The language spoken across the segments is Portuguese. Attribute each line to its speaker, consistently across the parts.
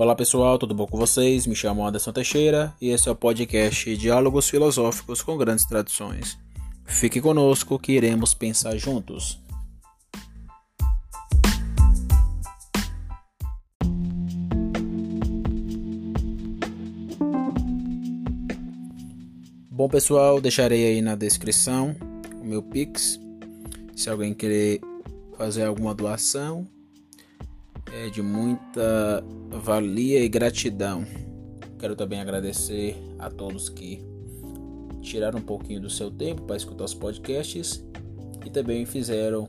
Speaker 1: Olá pessoal, tudo bom com vocês? Me chamo Anderson Teixeira e esse é o podcast Diálogos Filosóficos com Grandes Tradições. Fique conosco que iremos pensar juntos. Bom pessoal, deixarei aí na descrição o meu Pix. Se alguém querer fazer alguma doação, é de muita valia e gratidão. Quero também agradecer a todos que tiraram um pouquinho do seu tempo para escutar os podcasts e também fizeram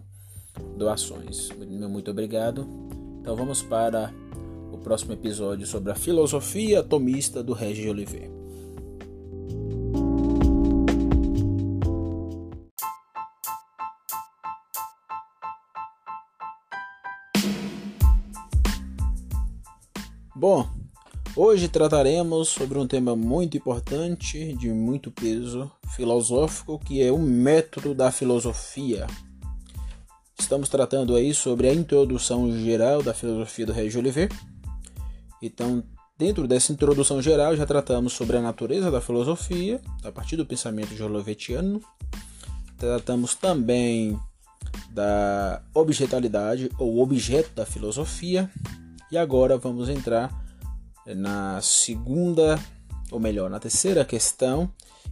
Speaker 1: doações. Muito obrigado. Então vamos para o próximo episódio sobre a filosofia atomista do Regis Oliveira. Bom, hoje trataremos sobre um tema muito importante, de muito peso filosófico, que é o método da filosofia. Estamos tratando aí sobre a introdução geral da filosofia do Régis Oliveira. Então, dentro dessa introdução geral, já tratamos sobre a natureza da filosofia, a partir do pensamento jolivetiano. Tratamos também da objetualidade ou objeto da filosofia, e agora vamos entrar na segunda, ou melhor, na terceira questão,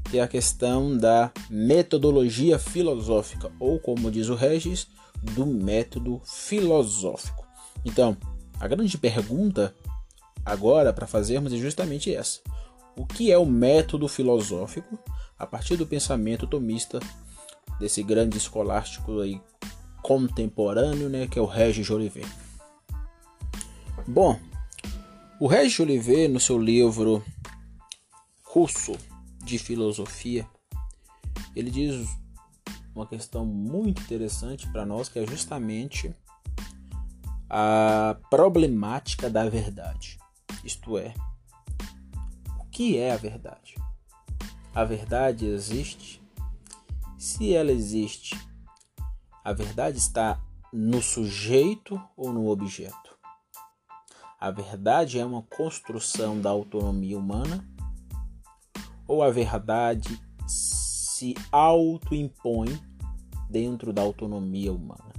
Speaker 1: que é a questão da metodologia filosófica, ou como diz o Regis, do método filosófico. Então, a grande pergunta agora para fazermos é justamente essa: o que é o método filosófico a partir do pensamento tomista desse grande escolástico aí contemporâneo, né, que é o Regis Oliveira? Bom, o Regis Oliveira, no seu livro Curso de Filosofia, ele diz uma questão muito interessante para nós, que é justamente a problemática da verdade. Isto é, o que é a verdade? A verdade existe? Se ela existe, a verdade está no sujeito ou no objeto? A verdade é uma construção da autonomia humana? Ou a verdade se autoimpõe dentro da autonomia humana?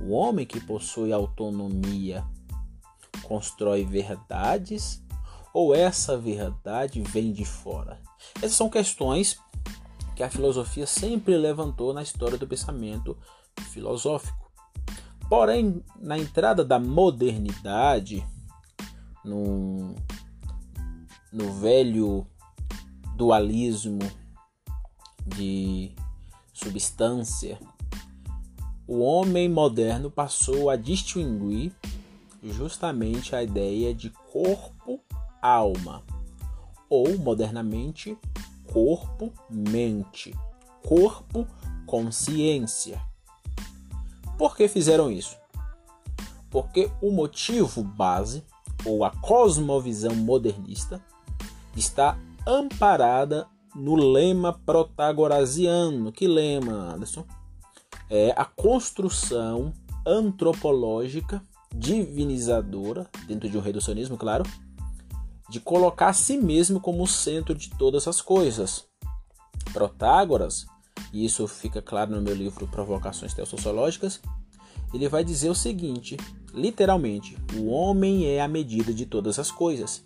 Speaker 1: O homem que possui autonomia constrói verdades ou essa verdade vem de fora? Essas são questões que a filosofia sempre levantou na história do pensamento filosófico. Porém, na entrada da modernidade, no, no velho dualismo de substância, o homem moderno passou a distinguir justamente a ideia de corpo-alma, ou modernamente corpo-mente, corpo-consciência. Por que fizeram isso? Porque o motivo base, ou a cosmovisão modernista, está amparada no lema protagorasiano. Que lema, Anderson? É a construção antropológica divinizadora, dentro de um reducionismo, claro, de colocar a si mesmo como o centro de todas as coisas. Protágoras e isso fica claro no meu livro Provocações Teossociológicas, ele vai dizer o seguinte, literalmente, o homem é a medida de todas as coisas.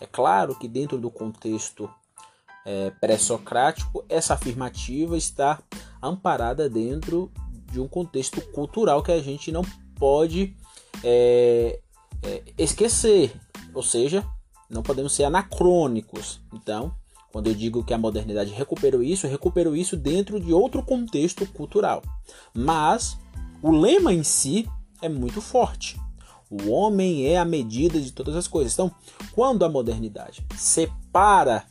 Speaker 1: É claro que dentro do contexto é, pré-socrático, essa afirmativa está amparada dentro de um contexto cultural que a gente não pode é, é, esquecer, ou seja, não podemos ser anacrônicos. Então, quando eu digo que a modernidade recuperou isso, recuperou isso dentro de outro contexto cultural. Mas o lema em si é muito forte. O homem é a medida de todas as coisas. Então, quando a modernidade separa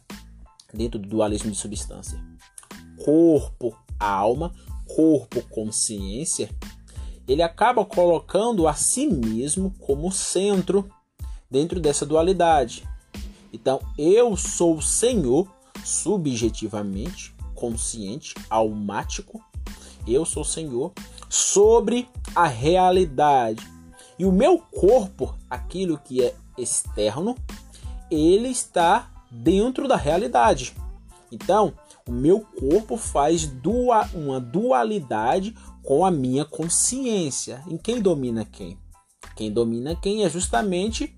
Speaker 1: dentro do dualismo de substância corpo, alma, corpo, consciência, ele acaba colocando a si mesmo como centro dentro dessa dualidade. Então, eu sou o Senhor subjetivamente, consciente, almático. Eu sou o Senhor sobre a realidade. E o meu corpo, aquilo que é externo, ele está dentro da realidade. Então, o meu corpo faz dua, uma dualidade com a minha consciência. Em quem domina quem? Quem domina quem é justamente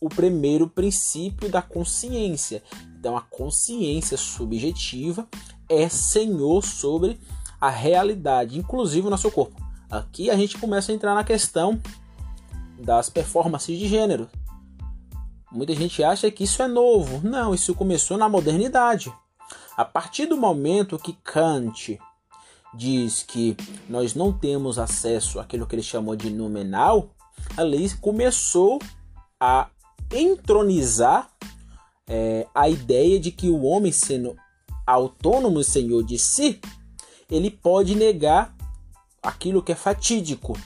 Speaker 1: o primeiro princípio da consciência. Então, a consciência subjetiva é senhor sobre a realidade, inclusive o nosso corpo. Aqui a gente começa a entrar na questão das performances de gênero. Muita gente acha que isso é novo. Não, isso começou na modernidade. A partir do momento que Kant diz que nós não temos acesso àquilo que ele chamou de nominal, ali começou a entronizar é, a ideia de que o homem, sendo autônomo senhor de si, ele pode negar aquilo que é fatídico,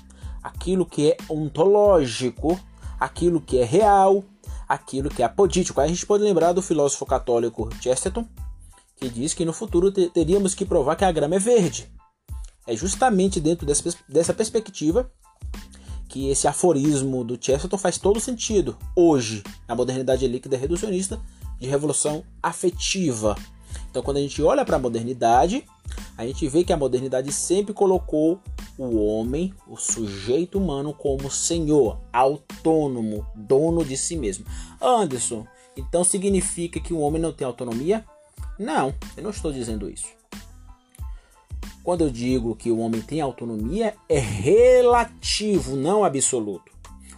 Speaker 1: aquilo que é ontológico, aquilo que é real, aquilo que é apodítico. Aí a gente pode lembrar do filósofo católico Chesterton, que diz que no futuro teríamos que provar que a grama é verde. É justamente dentro dessa perspectiva que esse aforismo do Chesterton faz todo sentido hoje, na modernidade líquida reducionista de revolução afetiva. Então, quando a gente olha para a modernidade, a gente vê que a modernidade sempre colocou o homem, o sujeito humano, como senhor, autônomo, dono de si mesmo. Anderson, então significa que o homem não tem autonomia? Não, eu não estou dizendo isso. Quando eu digo que o homem tem autonomia, é relativo, não absoluto.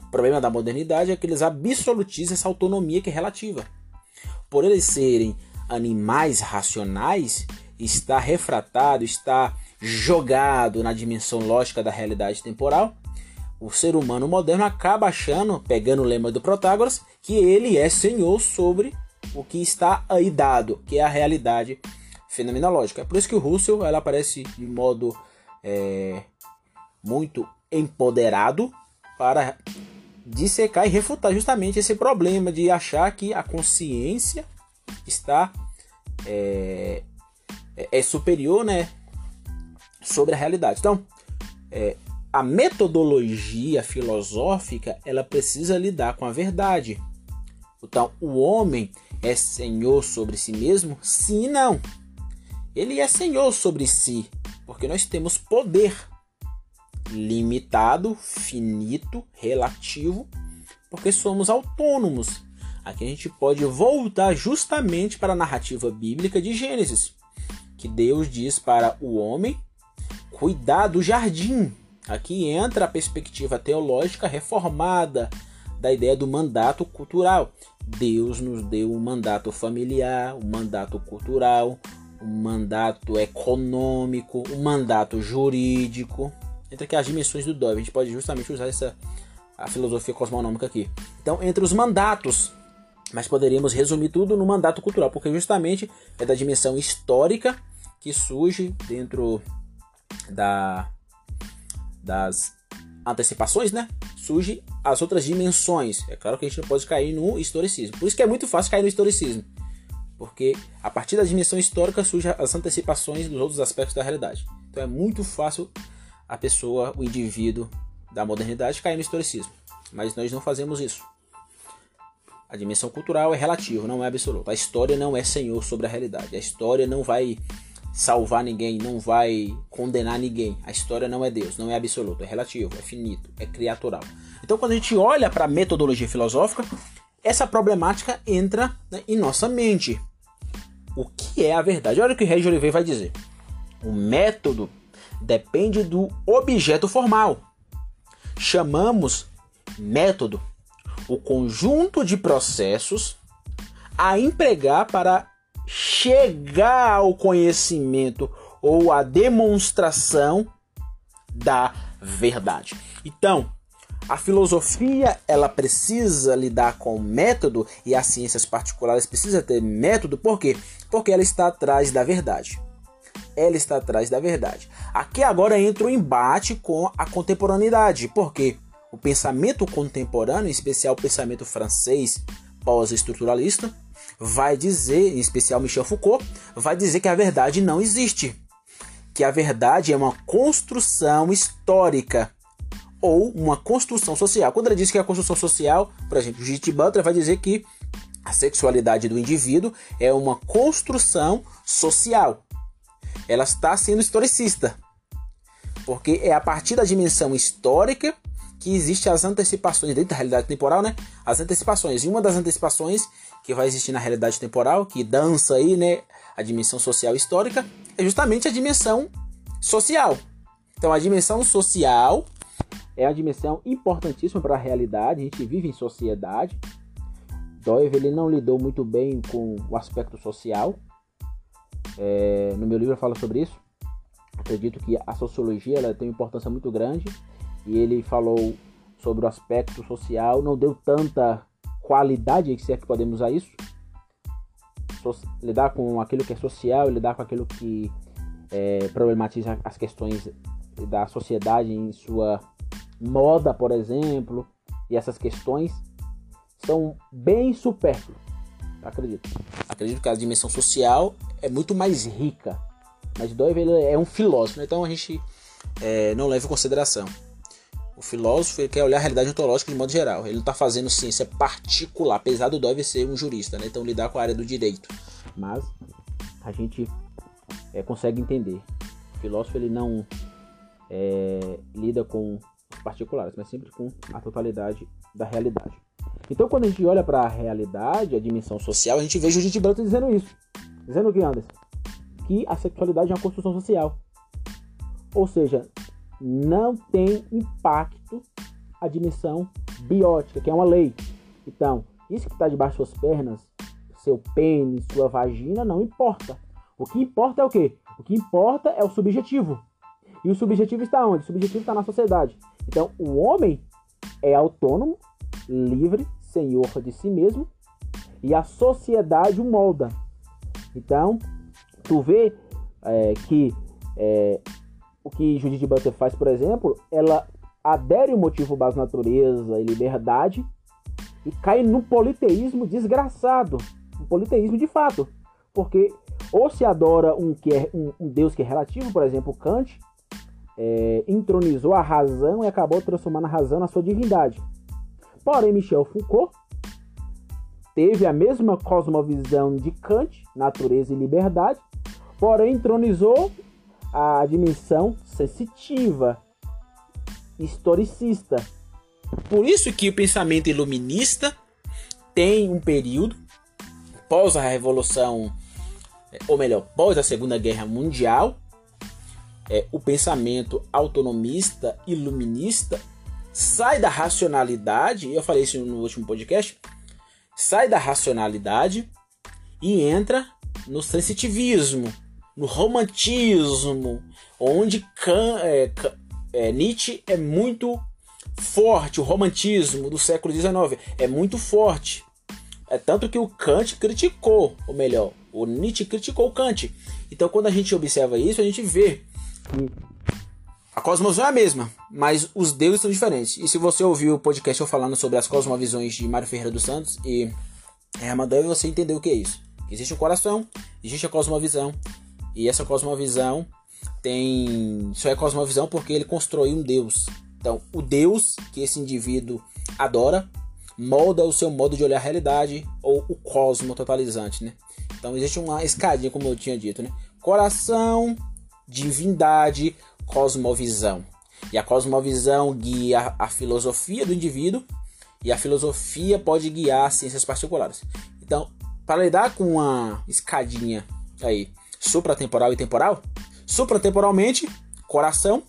Speaker 1: O problema da modernidade é que eles absolutizam essa autonomia que é relativa. Por eles serem animais racionais, está refratado, está jogado na dimensão lógica da realidade temporal, o ser humano moderno acaba achando, pegando o lema do Protágoras, que ele é senhor sobre o que está aí dado, que é a realidade fenomenológica. É por isso que o Russell ela aparece de modo é, muito empoderado para dissecar e refutar justamente esse problema de achar que a consciência está é, é, superior, né, sobre a realidade. Então, é, a metodologia filosófica ela precisa lidar com a verdade. Então, o homem é senhor sobre si mesmo? Sim e não. Ele é senhor sobre si, porque nós temos poder limitado, finito, relativo, porque somos autônomos. Aqui a gente pode voltar justamente para a narrativa bíblica de Gênesis, que Deus diz para o homem cuidar do jardim. Aqui entra a perspectiva teológica reformada da ideia do mandato cultural. Deus nos deu um mandato familiar, um mandato cultural, um mandato econômico, um mandato jurídico. Entre aqui as dimensões do Dove, a gente pode justamente usar essa a filosofia cosmonômica aqui. Então, entre os mandatos, mas poderíamos resumir tudo no mandato cultural, porque justamente é da dimensão histórica que surge dentro da, das antecipações, né? Surge as outras dimensões. É claro que a gente não pode cair no historicismo. Por isso que é muito fácil cair no historicismo. Porque a partir da dimensão histórica surgem as antecipações dos outros aspectos da realidade. Então é muito fácil a pessoa, o indivíduo da modernidade cair no historicismo. Mas nós não fazemos isso. A dimensão cultural é relativa, não é absoluta. A história não é senhor sobre a realidade. A história não vai salvar ninguém, não vai condenar ninguém. A história não é Deus, não é absoluto, é relativo, é finito, é criatural. Então, quando a gente olha para a metodologia filosófica, essa problemática entra né, em nossa mente. O que é a verdade? Olha o que Regis Oliveira vai dizer. O método depende do objeto formal. Chamamos método o conjunto de processos a empregar para chegar ao conhecimento ou à demonstração da verdade. Então, a filosofia ela precisa lidar com método e as ciências particulares precisa ter método, por quê? Porque ela está atrás da verdade. Ela está atrás da verdade. Aqui agora entra o embate com a contemporaneidade, porque o pensamento contemporâneo, em especial o pensamento francês pós-estruturalista, vai dizer, em especial Michel Foucault, vai dizer que a verdade não existe. Que a verdade é uma construção histórica. Ou uma construção social. Quando ele diz que é a construção social, por exemplo, Judith Butler vai dizer que a sexualidade do indivíduo é uma construção social. Ela está sendo historicista. Porque é a partir da dimensão histórica que existem as antecipações dentro da realidade temporal, né? As antecipações. E uma das antecipações que vai existir na realidade temporal, que dança aí, né, a dimensão social histórica, é justamente a dimensão social. Então a dimensão social é a dimensão importantíssima para a realidade. A gente vive em sociedade. Doyle ele não lidou muito bem com o aspecto social. É, no meu livro eu falo sobre isso. Acredito que a sociologia ela tem uma importância muito grande e ele falou sobre o aspecto social, não deu tanta qualidade, se é que podemos usar isso, so, lidar com aquilo que é social, lidar com aquilo que é, problematiza as questões da sociedade em sua moda, por exemplo, e essas questões são bem supérfluas. Acredito. Acredito que a dimensão social é muito mais rica. Mas Doyle é um filósofo, né? então a gente é, não leva em consideração. O filósofo quer olhar a realidade ontológica de modo geral. Ele não está fazendo ciência particular, apesar do Dove ser um jurista, né? então lidar com a área do direito. Mas a gente é, consegue entender. O filósofo ele não é, lida com particulares, mas sempre com a totalidade da realidade. Então, quando a gente olha para a realidade, a dimensão social, a gente vê Judith Butler dizendo isso. Dizendo o que, Anderson? Que a sexualidade é uma construção social. Ou seja, não tem impacto a dimensão biótica, que é uma lei. Então, isso que está debaixo das suas pernas, seu pênis, sua vagina, não importa. O que importa é o quê? O que importa é o subjetivo. E o subjetivo está onde? O subjetivo está na sociedade. Então, o homem é autônomo, livre, senhor de si mesmo, e a sociedade o molda. Então, tu vê é, que é, o que Judith Butler faz, por exemplo, ela adere o motivo base natureza e liberdade e cai no politeísmo desgraçado, um politeísmo de fato, porque ou se adora um que é um, um Deus que é relativo, por exemplo, Kant é, entronizou a razão e acabou transformando a razão na sua divindade. Porém, Michel Foucault teve a mesma cosmovisão de Kant, natureza e liberdade, porém entronizou a dimensão sensitiva, historicista. Por isso que o pensamento iluminista tem um período pós a revolução, ou melhor, pós a Segunda Guerra Mundial, é, o pensamento autonomista iluminista sai da racionalidade, eu falei isso no último podcast, sai da racionalidade e entra no sensitivismo, no romantismo, onde Kant, é, é, Nietzsche é muito forte, o romantismo do século XIX é muito forte. É tanto que o Kant criticou, ou melhor, o Nietzsche criticou o Kant. Então, quando a gente observa isso, a gente vê a cosmovisão é a mesma, mas os deuses são diferentes. E se você ouviu o podcast eu falando sobre as cosmovisões de Mário Ferreira dos Santos e Dove, você entendeu o que é isso. Existe o coração, existe a cosmovisão, e essa cosmovisão tem. Só é cosmovisão porque ele construiu um Deus. Então, o Deus que esse indivíduo adora molda o seu modo de olhar a realidade ou o cosmo totalizante, né? Então existe uma escadinha, como eu tinha dito, né? Coração, divindade, cosmovisão. E a cosmovisão guia a filosofia do indivíduo e a filosofia pode guiar as ciências particulares. Então, para lidar com uma escadinha aí supratemporal e temporal. Supratemporalmente, coração.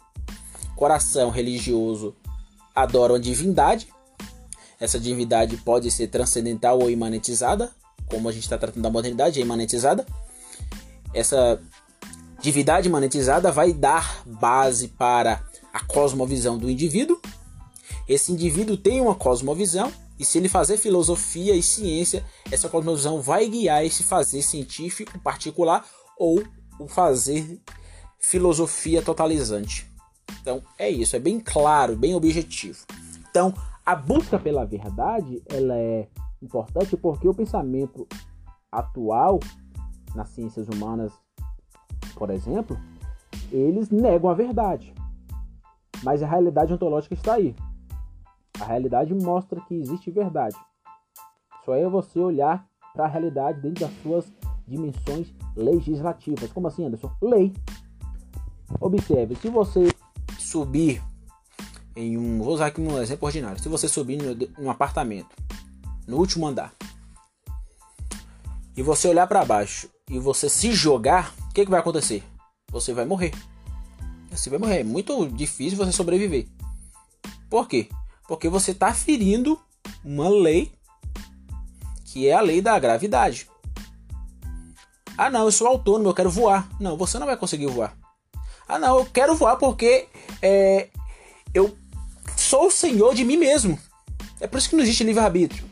Speaker 1: Coração religioso adora uma divindade. Essa divindade pode ser transcendental ou imanentizada, como a gente está tratando da modernidade, é imanentizada. Essa divindade imanentizada vai dar base para a cosmovisão do indivíduo. Esse indivíduo tem uma cosmovisão e se ele fazer filosofia e ciência, essa cosmovisão vai guiar esse fazer científico particular ou o fazer filosofia totalizante. Então é isso, é bem claro, bem objetivo. Então a busca pela verdade ela é importante porque o pensamento atual nas ciências humanas, por exemplo, eles negam a verdade. Mas a realidade ontológica está aí. A realidade mostra que existe verdade. Só é você olhar para a realidade dentro das suas dimensões legislativas. Como assim, Anderson? Lei. Observe, se você subir em um. Vou usar aqui um exemplo ordinário. Se você subir em um apartamento, no último andar, e você olhar para baixo e você se jogar, que, que vai acontecer? Você vai morrer. Você vai morrer. É muito difícil você sobreviver. Por quê? Porque você está ferindo uma lei que é a lei da gravidade. Ah, não, eu sou autônomo, eu quero voar. Não, você não vai conseguir voar. Ah, não, eu quero voar porque é, eu sou o senhor de mim mesmo. É por isso que não existe livre-arbítrio.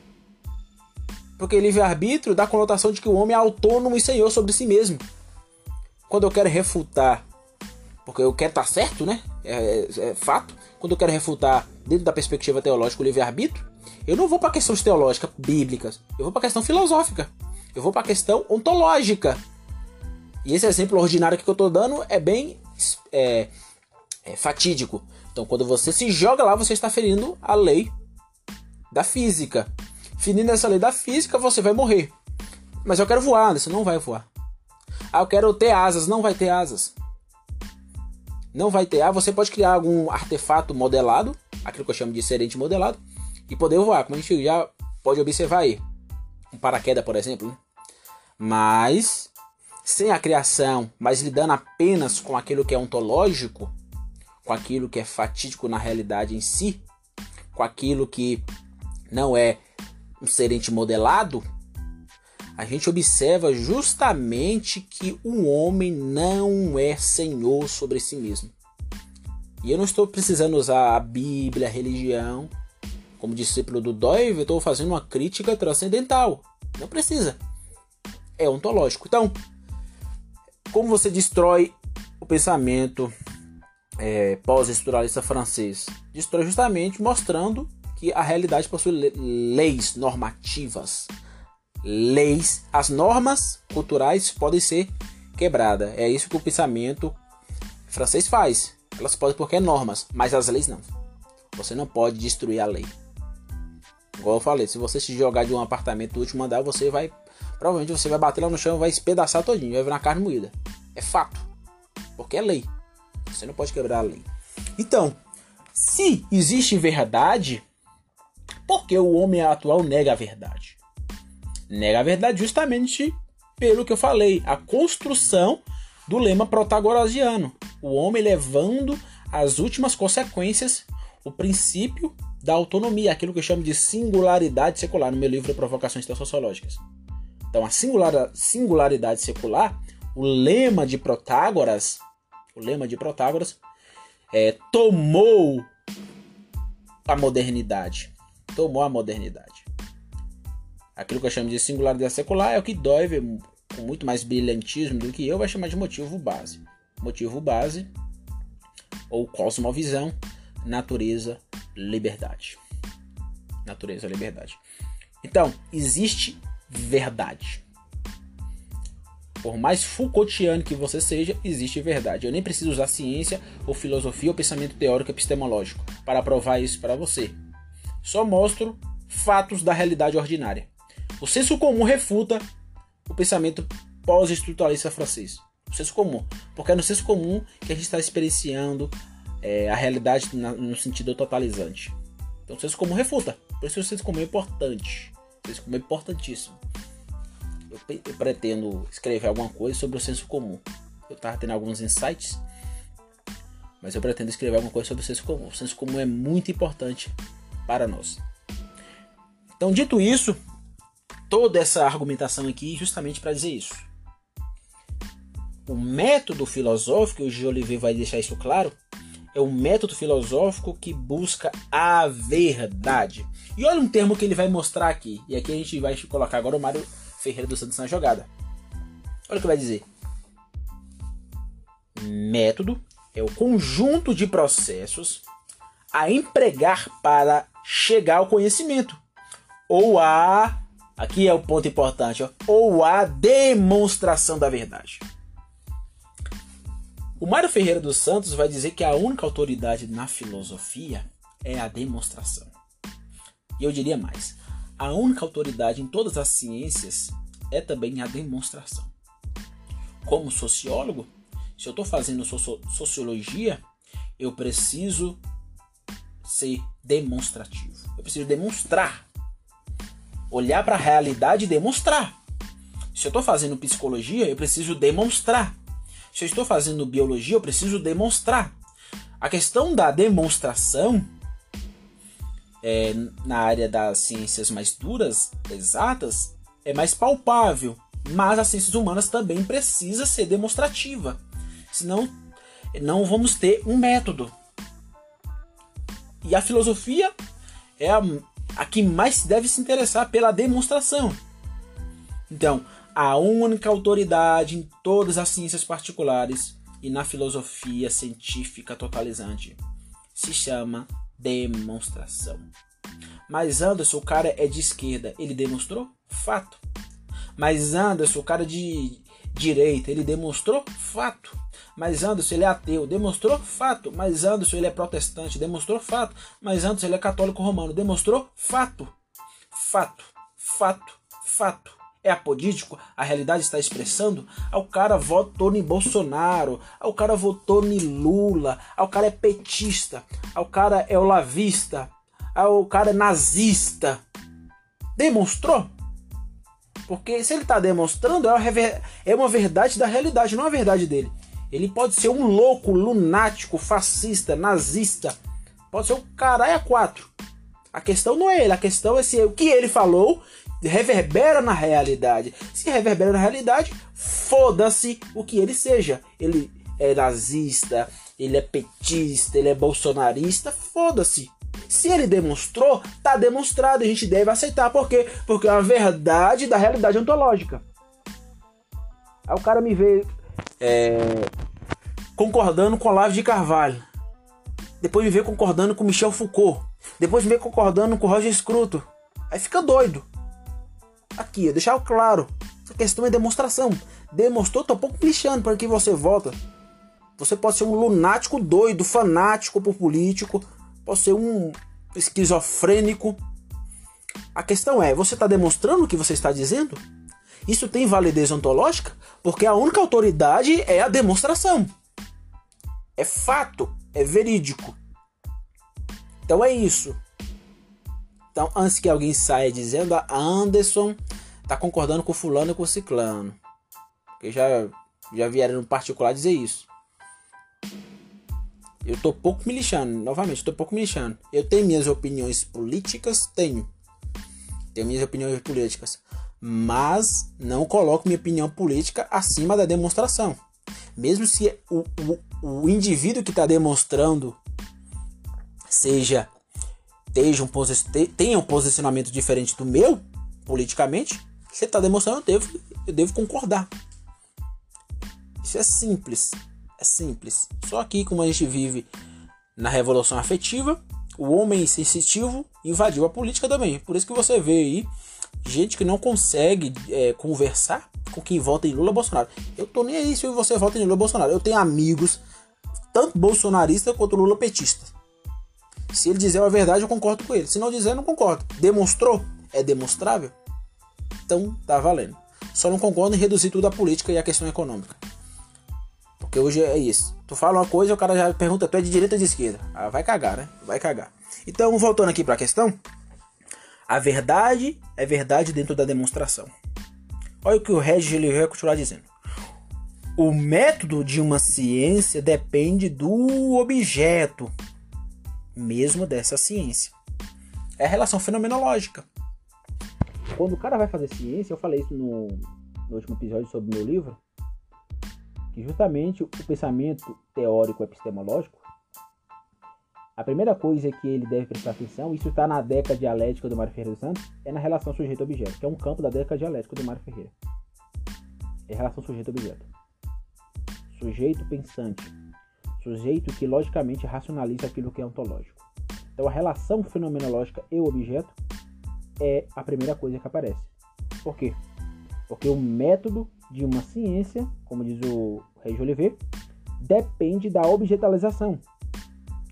Speaker 1: Porque livre-arbítrio dá a conotação de que o homem é autônomo e senhor sobre si mesmo. Quando eu quero refutar, porque eu quero estar certo, né? É, é, é fato. Quando eu quero refutar dentro da perspectiva teológica o livre-arbítrio, eu não vou para questões teológicas bíblicas, eu vou para questão filosófica. Eu vou para questão ontológica. E esse exemplo ordinário que eu estou dando é bem é, é fatídico. Então, quando você se joga lá, você está ferindo a lei da física. Ferindo essa lei da física, você vai morrer. Mas eu quero voar, você não vai voar. Ah, eu quero ter asas, não vai ter asas. Não vai ter. Ah, você pode criar algum artefato modelado, aquilo que eu chamo de serente modelado, e poder voar, como a gente já pode observar aí. Um paraquedas, por exemplo. Né? Mas sem a criação, mas lidando apenas com aquilo que é ontológico, com aquilo que é fatídico na realidade em si, com aquilo que não é um serente modelado, a gente observa justamente que o homem não é senhor sobre si mesmo. E eu não estou precisando usar a Bíblia, a religião, como discípulo do Dói, eu estou fazendo uma crítica transcendental. Não precisa. É ontológico. Então, como você destrói o pensamento é, pós-estruturalista francês? Destrói justamente mostrando que a realidade possui leis normativas. Leis, as normas culturais podem ser quebradas. É isso que o pensamento francês faz. Elas podem porque é normas, mas as leis não. Você não pode destruir a lei. Igual eu falei, se você se jogar de um apartamento do último andar, você vai. Provavelmente você vai bater lá no chão, vai espedaçar todinho, vai virar carne moída. É fato. Porque é lei. Você não pode quebrar a lei. Então, se existe verdade, por que o homem atual nega a verdade? Nega a verdade justamente pelo que eu falei, a construção do lema protagorasiano. O homem levando as últimas consequências, o princípio da autonomia, aquilo que eu chamo de singularidade secular no meu livro Provocações Sociológicas. Então, a singular, singularidade secular, o lema de Protágoras, o lema de Protágoras, é, tomou a modernidade. Tomou a modernidade. Aquilo que eu chamo de singularidade secular é o que Doiver, com muito mais brilhantismo do que eu, vai chamar de motivo base. Motivo base, ou cosmovisão, natureza, liberdade. Natureza, liberdade. Então, existe verdade. Por mais Foucaultiano que você seja, existe verdade. Eu nem preciso usar ciência ou filosofia ou pensamento teórico epistemológico para provar isso para você. Só mostro fatos da realidade ordinária. O senso comum refuta o pensamento pós-estruturalista francês. O senso comum. Porque é no senso comum que a gente está experienciando é, a realidade na, no sentido totalizante. Então o senso comum refuta. Por isso o senso comum é importante. O senso comum é importantíssimo. Eu, eu pretendo escrever alguma coisa sobre o senso comum. Eu estava tendo alguns insights, mas eu pretendo escrever alguma coisa sobre o senso comum. O senso comum é muito importante para nós. Então, dito isso, toda essa argumentação aqui justamente para dizer isso. O método filosófico, o G. Oliveira vai deixar isso claro, é um método filosófico que busca a verdade. E olha um termo que ele vai mostrar aqui. E aqui a gente vai colocar agora o Mário Ferreira dos Santos na jogada. Olha o que vai dizer. Método é o conjunto de processos a empregar para chegar ao conhecimento. Ou a. Aqui é o ponto importante. Ó, ou a demonstração da verdade. O Mário Ferreira dos Santos vai dizer que a única autoridade na filosofia é a demonstração. E eu diria mais: a única autoridade em todas as ciências é também a demonstração. Como sociólogo, se eu estou fazendo sociologia, eu preciso ser demonstrativo. Eu preciso demonstrar. Olhar para a realidade e demonstrar. Se eu estou fazendo psicologia, eu preciso demonstrar. Se eu estou fazendo biologia, eu preciso demonstrar. A questão da demonstração é, na área das ciências mais duras, exatas, é mais palpável. Mas as ciências humanas também precisa ser demonstrativa. Senão não vamos ter um método. E a filosofia é a, a que mais deve se interessar pela demonstração. Então, a única autoridade em todas as ciências particulares e na filosofia científica totalizante se chama demonstração. Mas Anderson, o cara é de esquerda, ele demonstrou? Fato. Mas Anderson, o cara de direita, ele demonstrou? Fato. Mas Anderson, ele é ateu, demonstrou? Fato. Mas Anderson, ele é protestante, demonstrou? Fato. Mas Anderson, ele é católico romano, demonstrou? Fato. Fato. Fato. Fato é apodítico, a realidade está expressando, ah, o cara votou em Bolsonaro, ah, o cara votou em Lula, ah, o cara é petista, o cara é olavista, o cara é nazista. Demonstrou? Porque se ele está demonstrando, é uma, é uma verdade da realidade, não é a verdade dele. Ele pode ser um louco, lunático, fascista, nazista. Pode ser o caralho a quatro. A questão não é ele, a questão é se o que ele falou reverbera na realidade. Se reverbera na realidade, foda-se o que ele seja. Ele é nazista, ele é petista, ele é bolsonarista, foda-se. Se ele demonstrou, tá demonstrado, a gente deve aceitar. Por quê? Porque é a verdade da realidade ontológica. Aí o cara me vê é, concordando com Olavo de Carvalho. Depois me vê concordando com Michel Foucault. Depois me vê concordando com Roger Scruto. Aí fica doido. Aqui, deixar claro. Essa questão é demonstração. Demonstrou, tô um pouco lixando para que você vota. Você pode ser um lunático doido, fanático por político, pode ser um esquizofrênico. A questão é, você está demonstrando o que você está dizendo? Isso tem validez ontológica? Porque a única autoridade é a demonstração. É fato, é verídico. Então é isso. Então, antes que alguém saia dizendo, a Anderson tá concordando com fulano e com ciclano. Porque já, já vieram no particular dizer isso. Eu tô pouco me lixando, novamente, estou pouco me lixando. Eu tenho minhas opiniões políticas, tenho. Tenho minhas opiniões políticas. Mas não coloco minha opinião política acima da demonstração. Mesmo se o, o, o indivíduo que está demonstrando seja tenha um, tenha um posicionamento diferente do meu, politicamente, você está demonstrando, eu devo, eu devo concordar. Isso é simples. É simples. Só aqui, como a gente vive na revolução afetiva, o homem sensitivo invadiu a política também. Por isso que você vê aí gente que não consegue é, conversar com quem vota em Lula Bolsonaro. Eu tô nem aí se você vota em Lula Bolsonaro. Eu tenho amigos, tanto bolsonarista quanto Lula petista. Se ele dizer a verdade, eu concordo com ele. Se não dizer, eu não concordo. Demonstrou? É demonstrável? Então tá valendo. Só não concordo em reduzir tudo a política e a questão econômica. Porque hoje é isso. Tu fala uma coisa, o cara já pergunta, tu é de direita ou de esquerda? Ah, vai cagar, né? Vai cagar. Então, voltando aqui para a questão, a verdade é verdade dentro da demonstração. Olha o que o Regis ele vai continuar dizendo. O método de uma ciência depende do objeto, mesmo dessa ciência. É a relação fenomenológica. Quando o cara vai fazer ciência, eu falei isso no, no último episódio sobre o meu livro, que justamente o pensamento teórico epistemológico, a primeira coisa que ele deve prestar atenção, isso está na década dialética do Mário Ferreira dos Santos, é na relação sujeito-objeto, que é um campo da década dialética do Mário Ferreira. É relação sujeito-objeto. Sujeito pensante, sujeito que logicamente racionaliza aquilo que é ontológico. Então a relação fenomenológica e o objeto é a primeira coisa que aparece. Por quê? Porque o método de uma ciência, como diz o de Oliveira,
Speaker 2: depende da objetalização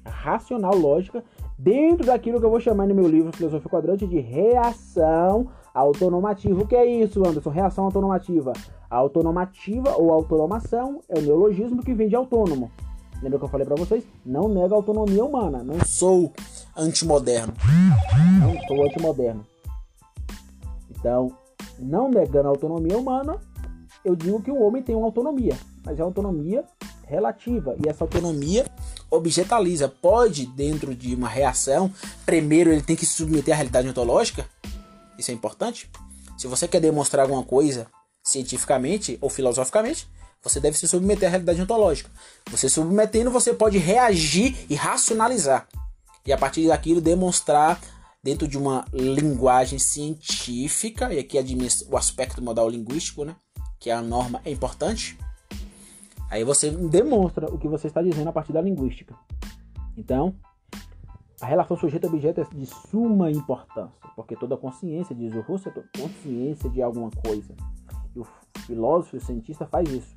Speaker 2: racional, lógica, dentro daquilo que eu vou chamar no meu livro Filosofia Quadrante de reação autonomativa. O que é isso, Anderson? Reação autonomativa. A autonomativa ou autonomação é o neologismo que vem de autônomo. Lembra que eu falei para vocês? Não nega a autonomia humana. Não
Speaker 1: sou antimoderno.
Speaker 2: Não sou antimoderno. Então, não negando a autonomia humana, eu digo que o homem tem uma autonomia, mas é uma autonomia relativa. E essa autonomia objetaliza. Pode, dentro de uma reação, primeiro ele tem que se submeter à realidade ontológica. Isso é importante. Se você quer demonstrar alguma coisa cientificamente ou filosoficamente, você deve se submeter à realidade ontológica. Você submetendo, você pode reagir e racionalizar. E a partir daquilo demonstrar dentro de uma linguagem científica, e aqui o aspecto modal linguístico, né? Que é a norma é importante Aí você demonstra o que você está dizendo a partir da linguística. Então, a relação sujeito-objeto é de suma importância, porque toda consciência, diz o Russo, é consciência de alguma coisa. E o filósofo, o cientista faz isso.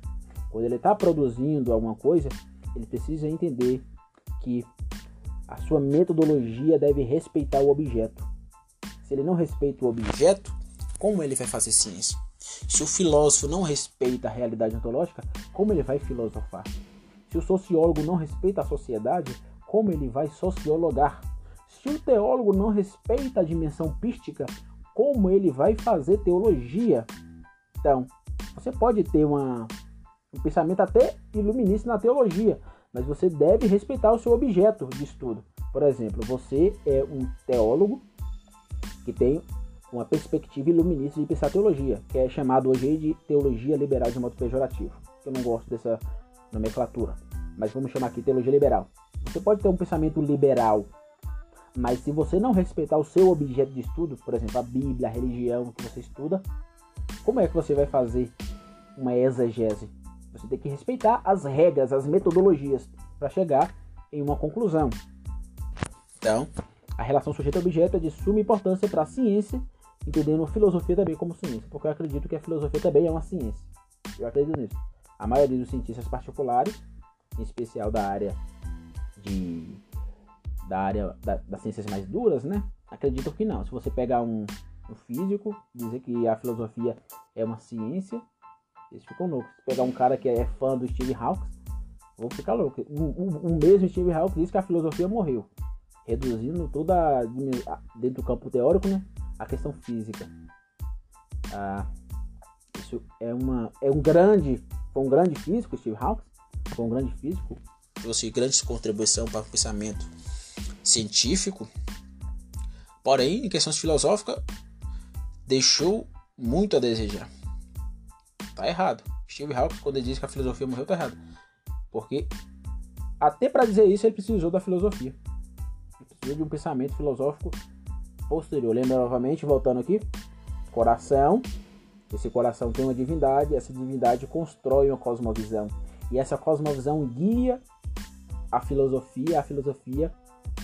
Speaker 2: Quando ele está produzindo alguma coisa, ele precisa entender que a sua metodologia deve respeitar o objeto. Se ele não respeita o objeto, como ele vai fazer ciência? Se o filósofo não respeita a realidade ontológica, como ele vai filosofar? Se o sociólogo não respeita a sociedade, como ele vai sociologar? Se o teólogo não respeita a dimensão pística, como ele vai fazer teologia? Então, você pode ter uma, um pensamento até iluminista na teologia, mas você deve respeitar o seu objeto de estudo. Por exemplo, você é um teólogo que tem uma perspectiva iluminista de pensar teologia, que é chamado hoje de teologia liberal de modo pejorativo. Eu não gosto dessa nomenclatura, mas vamos chamar aqui teologia liberal. Você pode ter um pensamento liberal, mas se você não respeitar o seu objeto de estudo, por exemplo, a Bíblia, a religião que você estuda, como é que você vai fazer uma exegese? Você tem que respeitar as regras, as metodologias para chegar em uma conclusão. Então, a relação sujeito-objeto é de suma importância para a ciência entendendo a filosofia também como ciência, porque eu acredito que a filosofia também é uma ciência. Eu acredito nisso. A maioria dos cientistas particulares, em especial da área de da área da, das ciências mais duras, né? Acreditam que não. Se você pegar um, um físico, dizer que a filosofia é uma ciência, eles ficam loucos. Se pegar um cara que é fã do Steve Hawking, vou ficar louco. O, o, o mesmo Steve Hawking diz que a filosofia morreu, reduzindo toda dentro do campo teórico, né? a questão física. Ah, isso é uma é um grande foi um grande físico Steve Hawking foi um grande físico
Speaker 1: trouxe grande contribuição para o pensamento científico porém em questões filosóficas deixou muito a desejar tá errado Steve Hawking quando ele diz que a filosofia morreu tá errado porque até para dizer isso ele precisou da filosofia ele precisou de um pensamento filosófico posterior. Lembra novamente, voltando aqui? Coração. Esse coração tem uma divindade, essa divindade constrói uma cosmovisão. E essa cosmovisão guia a filosofia, a filosofia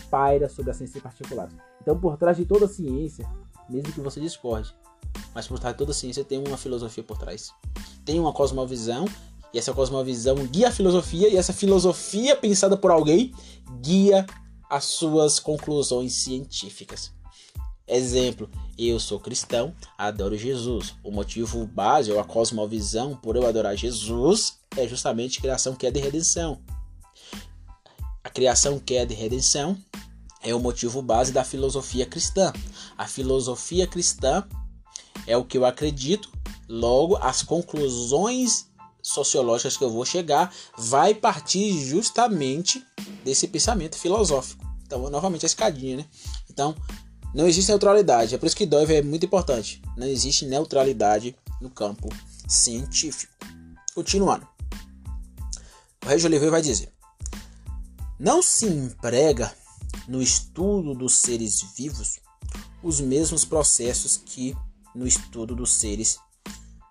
Speaker 1: paira sobre a ciência particular. Então, por trás de toda ciência, mesmo que você discorde, mas por trás de toda ciência tem uma filosofia por trás. Tem uma cosmovisão, e essa cosmovisão guia a filosofia, e essa filosofia pensada por alguém guia as suas conclusões científicas. Exemplo, eu sou cristão, adoro Jesus. O motivo base ou a cosmovisão por eu adorar Jesus é justamente criação, queda e redenção. A criação, queda e redenção é o motivo base da filosofia cristã. A filosofia cristã é o que eu acredito, logo as conclusões sociológicas que eu vou chegar vai partir justamente desse pensamento filosófico. Então, novamente a escadinha, né? Então, não existe neutralidade, é por isso que Dove é muito importante. Não existe neutralidade no campo científico. Continuando. O Régio Oliveira vai dizer: Não se emprega no estudo dos seres vivos os mesmos processos que no estudo dos seres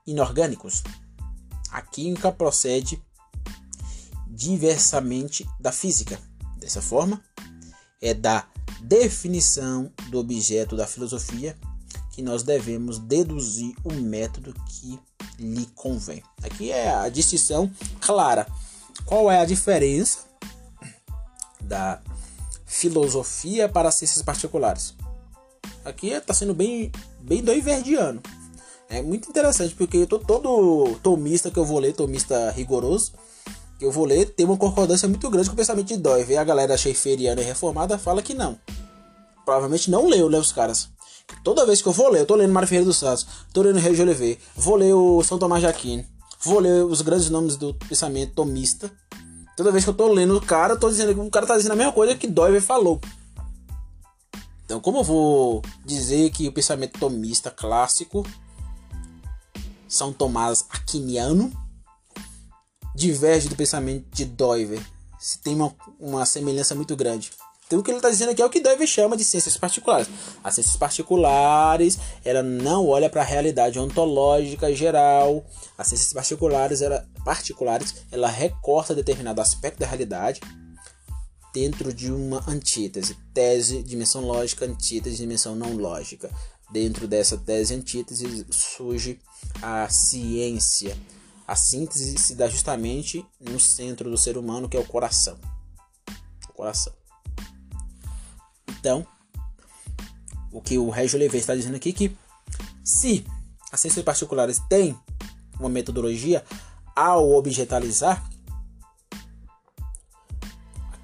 Speaker 1: inorgânicos. A química procede diversamente da física. Dessa forma, é da definição do objeto da filosofia que nós devemos deduzir o método que lhe convém. Aqui é a distinção clara. qual é a diferença da filosofia para ciências particulares. Aqui está sendo bem, bem doiverdiano. É muito interessante, porque eu tô todo tomista que eu vou ler, tomista rigoroso, que eu vou ler, tem uma concordância muito grande com o pensamento de Dói. a galera cheiferiana e reformada fala que não. Provavelmente não leu, né, os caras. Toda vez que eu vou ler, eu tô lendo Mário Ferreira dos Santos, tô lendo Rei de Oliveira, vou ler o São Tomás de Aquino, vou ler os grandes nomes do pensamento tomista. Toda vez que eu tô lendo o cara, tô dizendo que o cara tá dizendo a mesma coisa que Doiver falou. Então, como eu vou dizer que o pensamento tomista clássico, São Tomás Aquiniano, diverge do pensamento de Doiver? Se tem uma, uma semelhança muito grande. Então o que ele está dizendo aqui é o que Deve chama de ciências particulares. As ciências particulares, ela não olha para a realidade ontológica geral. As ciências particulares, ela, particulares, ela recorta determinado aspecto da realidade dentro de uma antítese. Tese, dimensão lógica, antítese, dimensão não lógica. Dentro dessa tese antítese surge a ciência. A síntese se dá justamente no centro do ser humano, que é o coração. O coração. Então, o que o Régio Oliveira está dizendo aqui é que se as ciências particulares têm uma metodologia ao objetalizar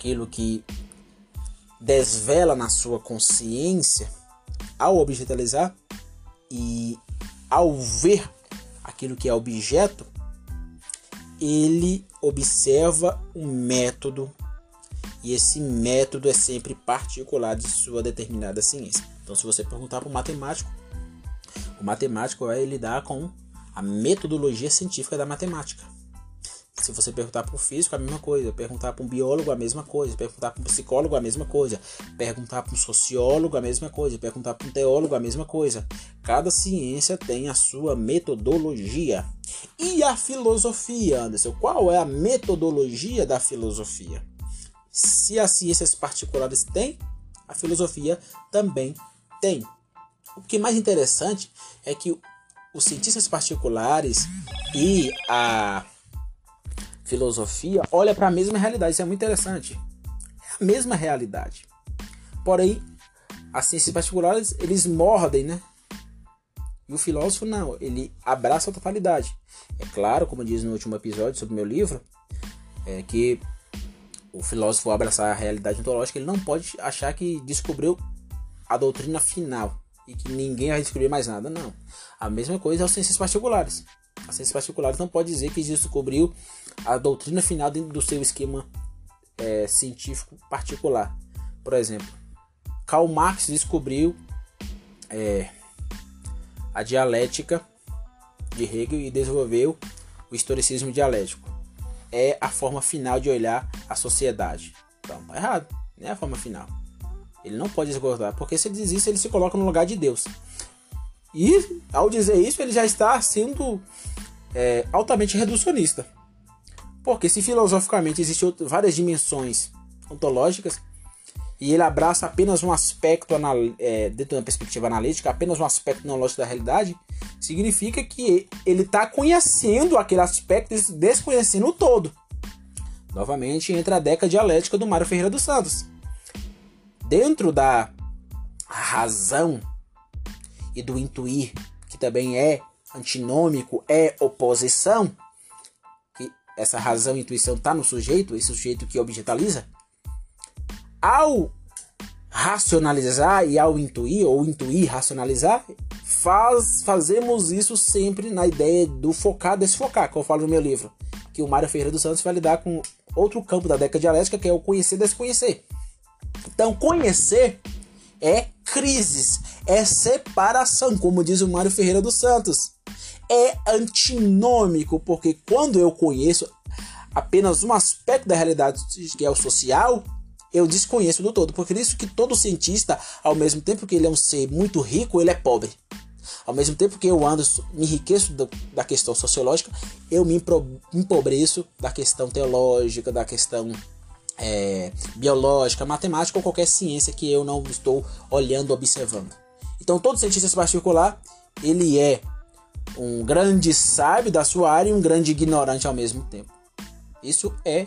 Speaker 1: aquilo que desvela na sua consciência, ao objetalizar e ao ver aquilo que é objeto, ele observa um método e esse método é sempre particular de sua determinada ciência. Então, se você perguntar para o matemático, o matemático vai lidar com a metodologia científica da matemática. Se você perguntar para um físico, a mesma coisa. Perguntar para um biólogo, a mesma coisa. Perguntar para um psicólogo, a mesma coisa. Perguntar para um sociólogo, a mesma coisa. Perguntar para um teólogo, a mesma coisa. Cada ciência tem a sua metodologia. E a filosofia, Anderson? Qual é a metodologia da filosofia? Se as ciências particulares têm, a filosofia também tem. O que é mais interessante é que os cientistas particulares e a filosofia olham para a mesma realidade. Isso é muito interessante. É a mesma realidade. Porém, as ciências particulares, eles mordem, né? E o filósofo não, ele abraça a totalidade. É claro, como diz no último episódio sobre meu livro, é que o filósofo abraçar a realidade ontológica, ele não pode achar que descobriu a doutrina final e que ninguém vai descobrir mais nada. Não. A mesma coisa é as ciências particulares. As ciências particulares não pode dizer que descobriu a doutrina final dentro do seu esquema é, científico particular. Por exemplo, Karl Marx descobriu é, a dialética de Hegel e desenvolveu o historicismo dialético é a forma final de olhar a sociedade. Então, tá errado. Não é a forma final. Ele não pode discordar, porque se ele diz isso, ele se coloca no lugar de Deus. E, ao dizer isso, ele já está sendo é, altamente reducionista. Porque se filosoficamente existem várias dimensões ontológicas, e ele abraça apenas um aspecto, é, dentro da perspectiva analítica, apenas um aspecto analógico da realidade, significa que ele está conhecendo aquele aspecto e desconhecendo o todo. Novamente entra a década dialética do Mário Ferreira dos Santos. Dentro da razão e do intuir, que também é antinômico, é oposição, essa razão e intuição está no sujeito, esse sujeito que objetaliza, ao racionalizar e ao intuir, ou intuir, racionalizar, faz, fazemos isso sempre na ideia do focar, desfocar, que eu falo no meu livro. Que o Mário Ferreira dos Santos vai lidar com outro campo da década dialética, que é o conhecer desconhecer. Então, conhecer é crises, é separação, como diz o Mário Ferreira dos Santos. É antinômico, porque quando eu conheço apenas um aspecto da realidade, que é o social, eu desconheço do todo. Porque isso que todo cientista, ao mesmo tempo que ele é um ser muito rico, ele é pobre. Ao mesmo tempo que eu ando, me enriqueço da questão sociológica, eu me empobreço da questão teológica, da questão é, biológica, matemática ou qualquer ciência que eu não estou olhando, observando. Então, todo cientista particular, ele é um grande sábio da sua área e um grande ignorante ao mesmo tempo. Isso é,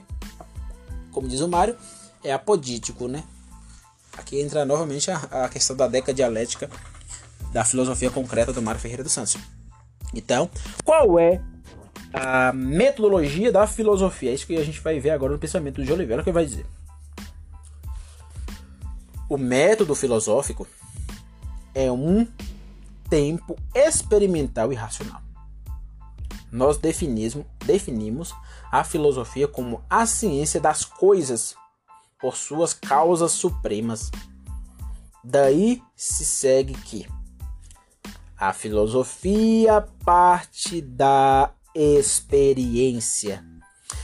Speaker 1: como diz o Mário, é apodítico, né? Aqui entra novamente a, a questão da década dialética da filosofia concreta do Mário Ferreira dos Santos. Então, qual é a metodologia da filosofia? É isso que a gente vai ver agora no pensamento de Oliveira, que vai dizer. O método filosófico é um tempo experimental e racional. Nós definimos, a filosofia como a ciência das coisas por suas causas supremas. Daí se segue que a filosofia parte da experiência.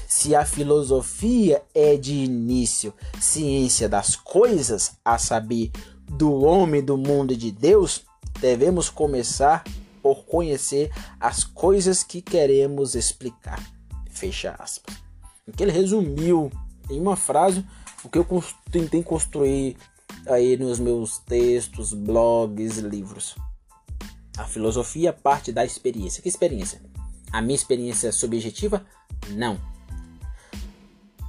Speaker 1: Se a filosofia é de início ciência das coisas, a saber, do homem, do mundo e de Deus, devemos começar por conhecer as coisas que queremos explicar. Fecha aspas. ele resumiu em uma frase o que eu tentei construir aí nos meus textos, blogs, livros. A filosofia parte da experiência. Que experiência? A minha experiência subjetiva? Não.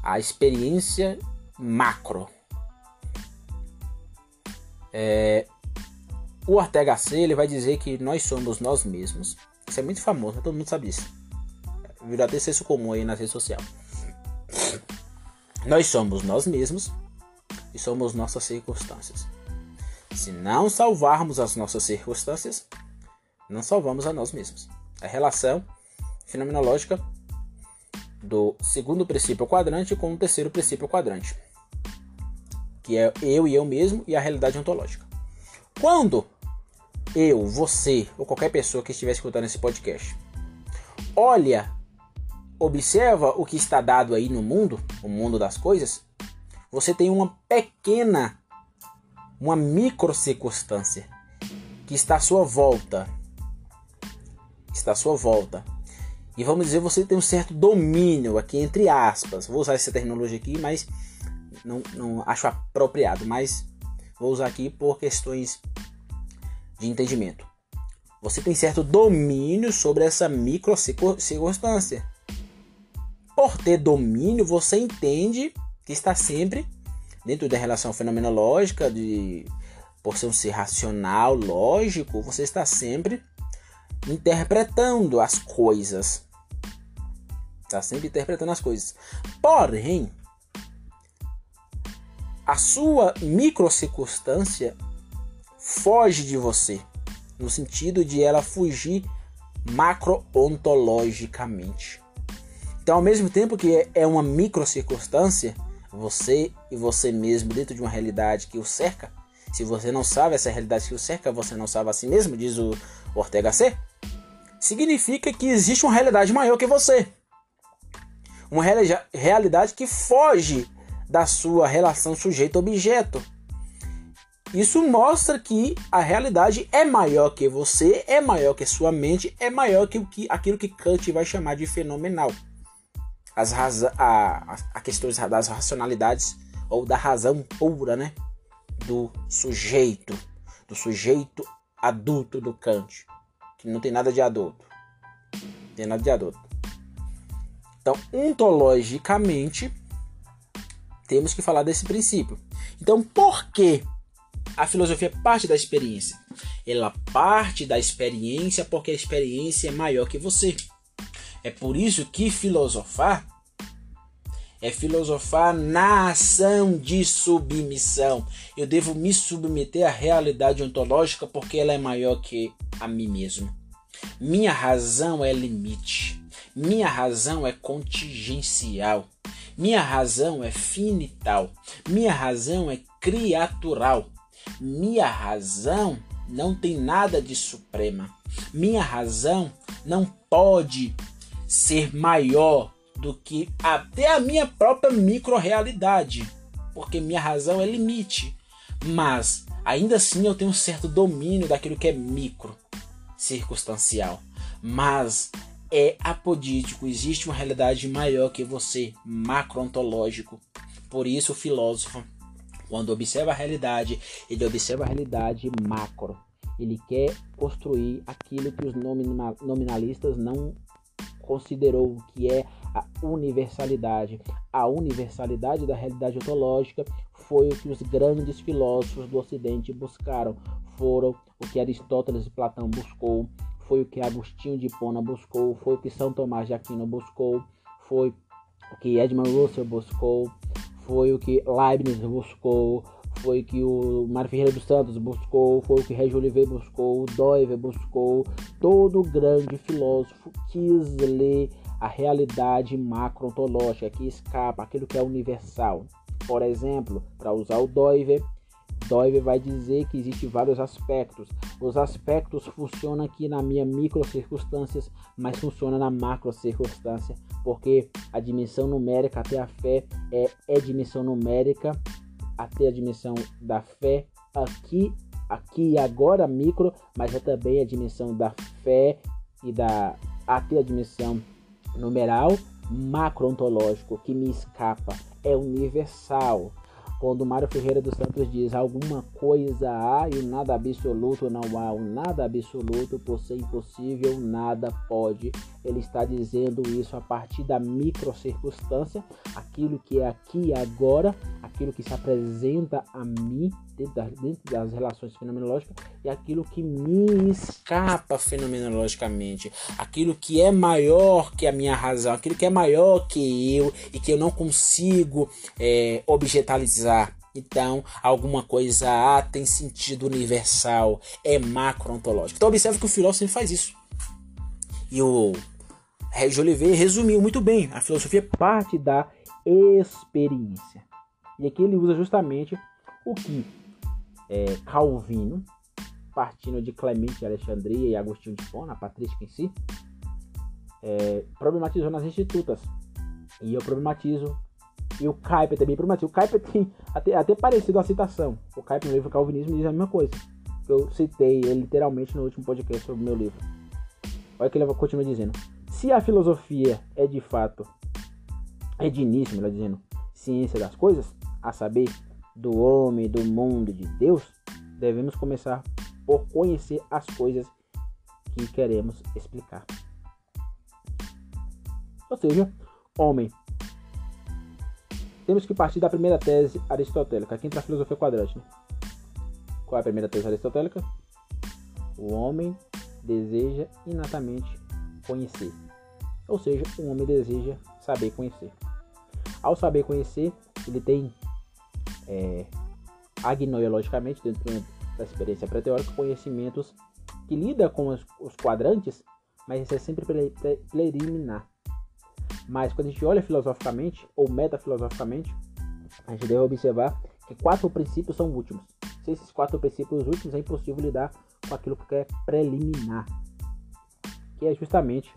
Speaker 1: A experiência macro. É, o Ortega C ele vai dizer que nós somos nós mesmos. Isso é muito famoso, todo mundo sabe disso. Virou até senso comum aí na rede social. Nós somos nós mesmos e somos nossas circunstâncias. Se não salvarmos as nossas circunstâncias, não salvamos a nós mesmos. A relação fenomenológica do segundo princípio quadrante com o terceiro princípio quadrante, que é eu e eu mesmo e a realidade ontológica. Quando eu, você ou qualquer pessoa que estiver escutando esse podcast, olha, observa o que está dado aí no mundo, o mundo das coisas, você tem uma pequena, uma micro circunstância que está à sua volta. Está à sua volta. E vamos dizer, você tem um certo domínio aqui, entre aspas. Vou usar essa terminologia aqui, mas não, não acho apropriado. Mas vou usar aqui por questões de entendimento. Você tem certo domínio sobre essa micro circunstância. Por ter domínio, você entende que está sempre dentro da relação fenomenológica, de, por ser um ser racional, lógico, você está sempre interpretando as coisas. Está sempre interpretando as coisas. Porém, a sua microcircunstância foge de você, no sentido de ela fugir macro-ontologicamente. Então, ao mesmo tempo que é uma microcircunstância, você e você mesmo dentro de uma realidade que o cerca, se você não sabe essa realidade que o cerca, você não sabe a si mesmo, diz o Ortega C, significa que existe uma realidade maior que você. Uma realidade que foge da sua relação sujeito-objeto isso mostra que a realidade é maior que você, é maior que sua mente, é maior que, o que aquilo que Kant vai chamar de fenomenal. As raza a, a questões das racionalidades ou da razão pura, né? Do sujeito, do sujeito adulto do Kant, que não tem nada de adulto. Não tem nada de adulto. Então, ontologicamente, temos que falar desse princípio. Então, por que a filosofia parte da experiência. Ela parte da experiência porque a experiência é maior que você. É por isso que filosofar é filosofar na ação de submissão. Eu devo me submeter à realidade ontológica porque ela é maior que a mim mesmo. Minha razão é limite. Minha razão é contingencial. Minha razão é finital. Minha razão é criatural. Minha razão não tem nada de suprema. Minha razão não pode ser maior do que até a minha própria micro-realidade, porque minha razão é limite. Mas ainda assim eu tenho um certo domínio daquilo que é micro, circunstancial. Mas é apodítico, existe uma realidade maior que você, macro-ontológico. Por isso o filósofo quando observa a realidade, ele observa a realidade macro. Ele quer construir aquilo que os nominalistas não
Speaker 2: considerou que é a universalidade. A universalidade da realidade ontológica foi o que os grandes filósofos do Ocidente buscaram, foram o que Aristóteles e Platão buscou, foi o que Agostinho de Hipona buscou, foi o que São Tomás de Aquino buscou, foi o que Edmund Russell buscou, foi o que Leibniz buscou, foi o que o Mário Ferreira dos Santos buscou, foi o que Régio Oliveira buscou, o Doiver buscou, todo grande filósofo quis ler a realidade macro-ontológica que escapa aquilo que é universal. Por exemplo, para usar o Doiver, Doiver vai dizer que existem vários aspectos. Os aspectos funcionam aqui na minha micro circunstâncias, mas funciona na macro circunstância, porque a dimensão numérica até a fé é, é dimensão numérica até a dimensão da fé aqui, aqui e agora micro, mas é também a dimensão da fé e da até a dimensão numeral macro-ontológico que me escapa, é universal. Quando Mário Ferreira dos Santos diz alguma coisa há e nada absoluto não há, o nada absoluto por ser impossível, nada pode. Ele está dizendo isso a partir da microcircunstância, aquilo que é aqui e agora, aquilo que se apresenta a mim dentro das, dentro das relações fenomenológicas e aquilo que me escapa fenomenologicamente, aquilo que é maior que a minha razão, aquilo que é maior que eu e que eu não consigo é, objetalizar. Então, alguma coisa A tem sentido universal, é macro-ontológico. Então, observe que o filósofo faz isso. E o Regis Oliveira resumiu muito bem. A filosofia parte da experiência. E aqui ele usa justamente o que é, Calvino, partindo de Clemente de Alexandria e Agostinho de Hipona, a patrística em si, é, problematizou nas institutas. E eu problematizo. E o Kuyper também problematiza. O Kuyper tem até, até parecido a citação. O Kuyper no livro Calvinismo diz a mesma coisa. Eu citei ele literalmente no último podcast sobre o meu livro. Olha que ele continua dizendo. Se a filosofia é de fato, é de início, melhor dizendo, ciência das coisas, a saber, do homem, do mundo, de Deus, devemos começar por conhecer as coisas que queremos explicar. Ou seja, homem. Temos que partir da primeira tese aristotélica. Aqui entra a filosofia quadrante. Né? Qual é a primeira tese aristotélica? O homem deseja inatamente conhecer. Ou seja, o homem deseja saber conhecer. Ao saber conhecer, ele tem é, agnoiologicamente, dentro da experiência pré-teórica, conhecimentos que lida com os, os quadrantes, mas isso é sempre preliminar. Mas quando a gente olha filosoficamente, ou metafilosoficamente, a gente deve observar que quatro princípios são últimos. Se esses quatro princípios últimos, é impossível lidar com aquilo que é preliminar, que é justamente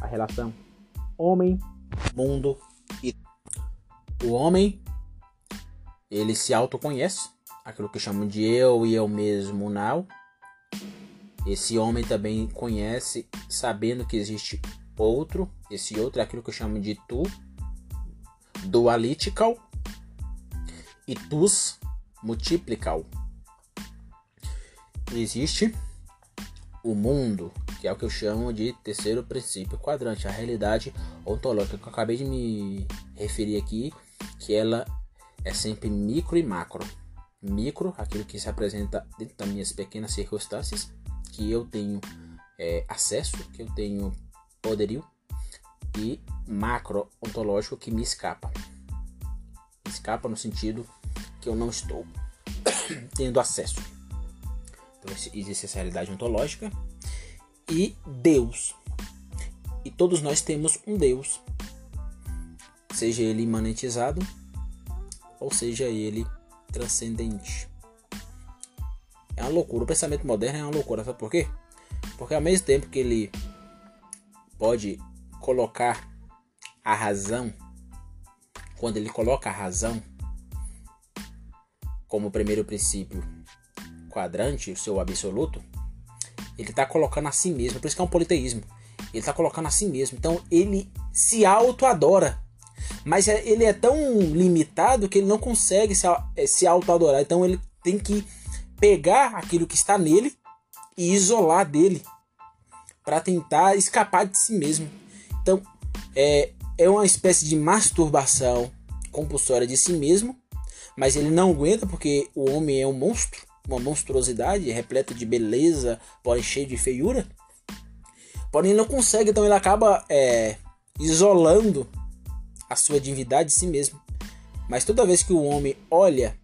Speaker 2: a relação homem, mundo e o homem ele se autoconhece, aquilo que chamam de eu e eu mesmo now. Esse homem também conhece, sabendo que existe outro, esse outro é aquilo que chamo de tu, dualitical, e tus, multiplical. Existe o mundo, que é o que eu chamo de terceiro princípio quadrante, a realidade ontológica que eu acabei de me referir aqui, que ela é sempre micro e macro. Micro, aquilo que se apresenta dentro das minhas pequenas circunstâncias, que eu tenho é, acesso, que eu tenho poderio, e macro ontológico que me escapa. Escapa no sentido que eu não estou tendo acesso. Então existe essa realidade ontológica e Deus. E todos nós temos um Deus, seja ele imanentizado ou seja ele transcendente. É uma loucura. O pensamento moderno é uma loucura. Sabe por quê? Porque ao mesmo tempo que ele pode colocar a razão, quando ele coloca a razão como primeiro princípio quadrante, o seu absoluto, ele está colocando a si mesmo. Por isso que é um politeísmo. Ele está colocando a si mesmo. Então ele se auto-adora. Mas é, ele é tão limitado que ele não consegue se, é, se auto-adorar. Então ele tem que pegar aquilo que está nele e isolar dele.
Speaker 1: para tentar escapar de si mesmo. Então, é, é uma espécie de masturbação compulsória de si mesmo, mas ele não aguenta porque o homem é um monstro, uma monstruosidade, repleto de beleza, porém cheio de feiura. Porém, ele não consegue, então ele acaba é, isolando a sua divindade de si mesmo. Mas toda vez que o homem olha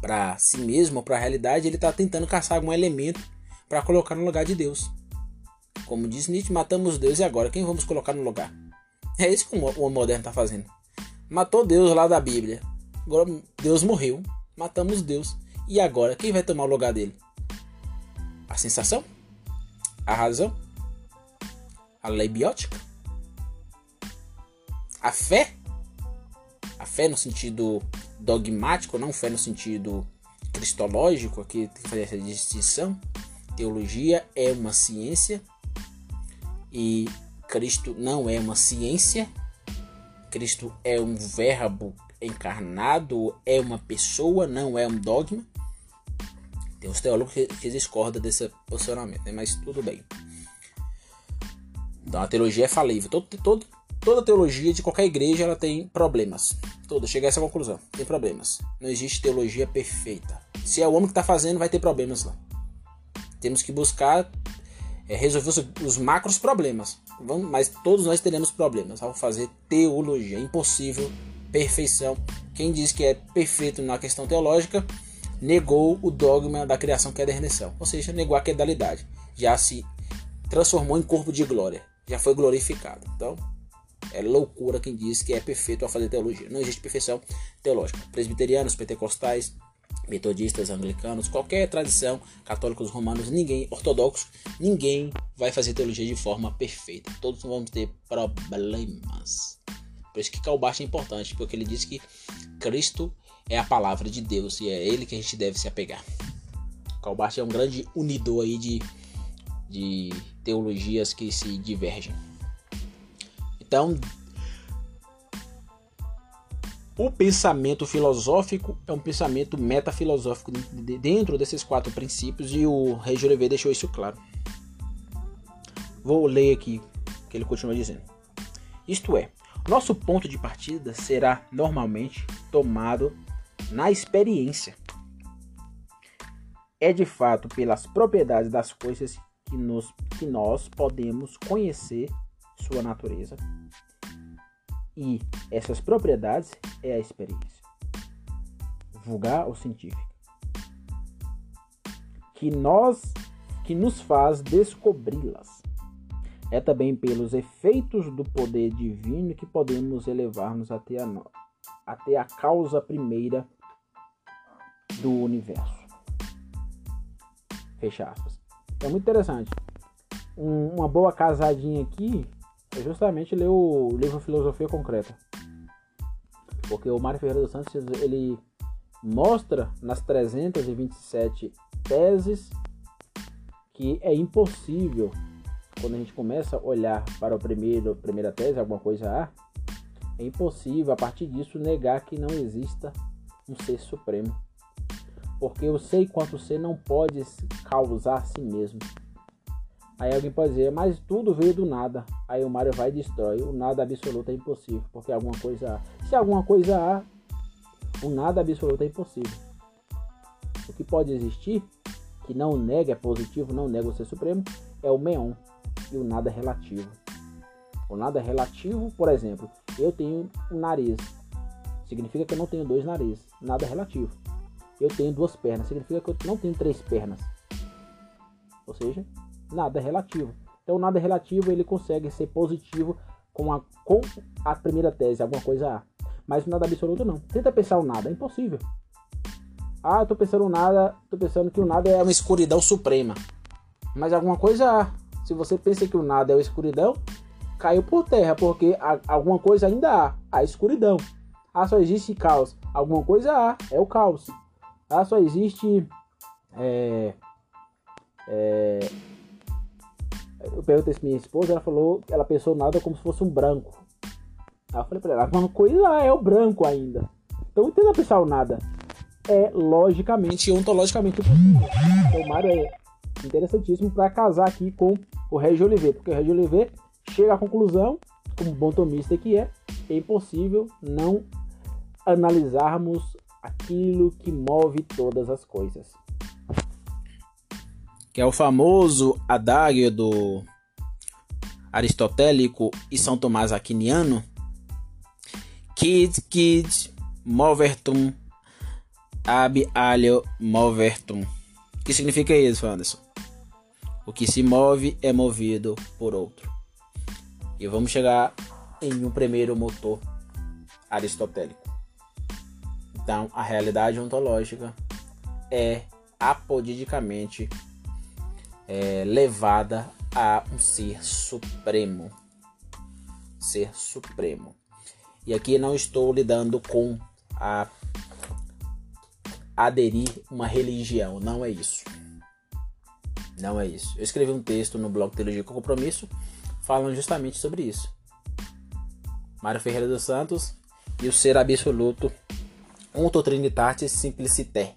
Speaker 1: para si mesmo, para a realidade, ele está tentando caçar algum elemento para colocar no lugar de Deus. Como diz Nietzsche, matamos Deus e agora quem vamos colocar no lugar? É isso que o homem moderno está fazendo. Matou Deus lá da Bíblia. Agora Deus morreu. Matamos Deus. E agora quem vai tomar o lugar dele? A sensação? A razão? A lei biótica? A fé? A fé no sentido dogmático, não fé no sentido cristológico, aqui tem que fazer essa distinção. Teologia é uma ciência e Cristo não é uma ciência. Cristo é um verbo encarnado, é uma pessoa, não é um dogma. Tem os teólogos que, que discordam desse posicionamento, né? mas tudo bem. Então a teologia é falível. Todo, todo, toda teologia de qualquer igreja ela tem problemas. Toda, chega a essa conclusão. Tem problemas. Não existe teologia perfeita. Se é o homem que está fazendo, vai ter problemas lá. Temos que buscar é, resolver os, os, macros problemas. Vamos, mas todos nós teremos problemas ao fazer teologia. Impossível, perfeição. Quem diz que é perfeito na questão teológica negou o dogma da criação que é da redenção, ou seja, negou a quedalidade. Já se transformou em corpo de glória, já foi glorificado. Então, é loucura quem diz que é perfeito ao fazer teologia. Não existe perfeição teológica. Presbiterianos, pentecostais, metodistas, anglicanos, qualquer tradição, católicos, romanos, ninguém, ortodoxos, ninguém vai fazer teologia de forma perfeita. Todos vamos ter problemas. Por isso que Calbart é importante, porque ele diz que Cristo é a palavra de Deus e é ele que a gente deve se apegar. Calbart é um grande unidor aí de, de teologias que se divergem. Então, o pensamento filosófico é um pensamento metafilosófico dentro desses quatro princípios e o Rei Jurevê deixou isso claro. Vou ler aqui o que ele continua dizendo. Isto é, nosso ponto de partida será normalmente tomado na experiência. É de fato pelas propriedades das coisas que, nos, que nós podemos conhecer sua natureza e essas propriedades é a experiência, vulgar ou científica, que nós que nos faz descobri-las. É também pelos efeitos do poder divino que podemos elevar-nos até a, até a causa primeira do universo. Fecha aspas. É muito interessante. Um, uma boa casadinha aqui é justamente ler o livro Filosofia Concreta. Porque o Mário Ferreira dos Santos, ele mostra nas 327 teses que é impossível, quando a gente começa a olhar para o primeiro, primeira tese, alguma coisa A, é impossível a partir disso negar que não exista um ser supremo. Porque eu sei quanto ser não pode causar a si mesmo. Aí alguém pode dizer, mas tudo veio do nada. Aí o Mario vai e destrói. O nada absoluto é impossível, porque alguma coisa há. Se alguma coisa há, o nada absoluto é impossível. O que pode existir, que não nega, é positivo, não nega o ser supremo, é o meon e o nada relativo. O nada relativo, por exemplo, eu tenho um nariz. Significa que eu não tenho dois narizes. Nada relativo. Eu tenho duas pernas. Significa que eu não tenho três pernas. Ou seja, nada é relativo. Então, nada é relativo ele consegue ser positivo com a, com a primeira tese, alguma coisa A. Mas nada absoluto não. Tenta pensar o nada, é impossível. Ah, eu tô pensando nada, tô pensando que o nada é uma escuridão suprema. Mas alguma coisa há. Se você pensa que o nada é uma escuridão, caiu por terra, porque alguma coisa ainda há, a escuridão. Ah, só existe caos. Alguma coisa há, é o caos. Ah, só existe é, é, eu perguntei se minha esposa, ela falou ela pensou nada como se fosse um branco. Aí eu falei pra ela, uma coisa é o branco ainda. Então tenta pensar o nada. É logicamente, ontologicamente possível. Então o Mário é interessantíssimo para casar aqui com
Speaker 2: o Régio Oliveira, porque o Régio Oliveira chega à conclusão, como bom tomista que é, é impossível não analisarmos aquilo que move todas as coisas.
Speaker 1: Que é o famoso adágio do aristotélico e São Tomás Aquiniano. Quid quid movertum ab alio movertum. O que significa isso, Anderson? O que se move é movido por outro. E vamos chegar em um primeiro motor aristotélico. Então, a realidade ontológica é apodidicamente é, levada a um ser supremo. Ser supremo. E aqui não estou lidando com a aderir uma religião, não é isso. Não é isso. Eu escrevi um texto no blog Teologia com Compromisso falando justamente sobre isso. Mário Ferreira dos Santos e o ser absoluto Unto Trinitatis Simpliciter.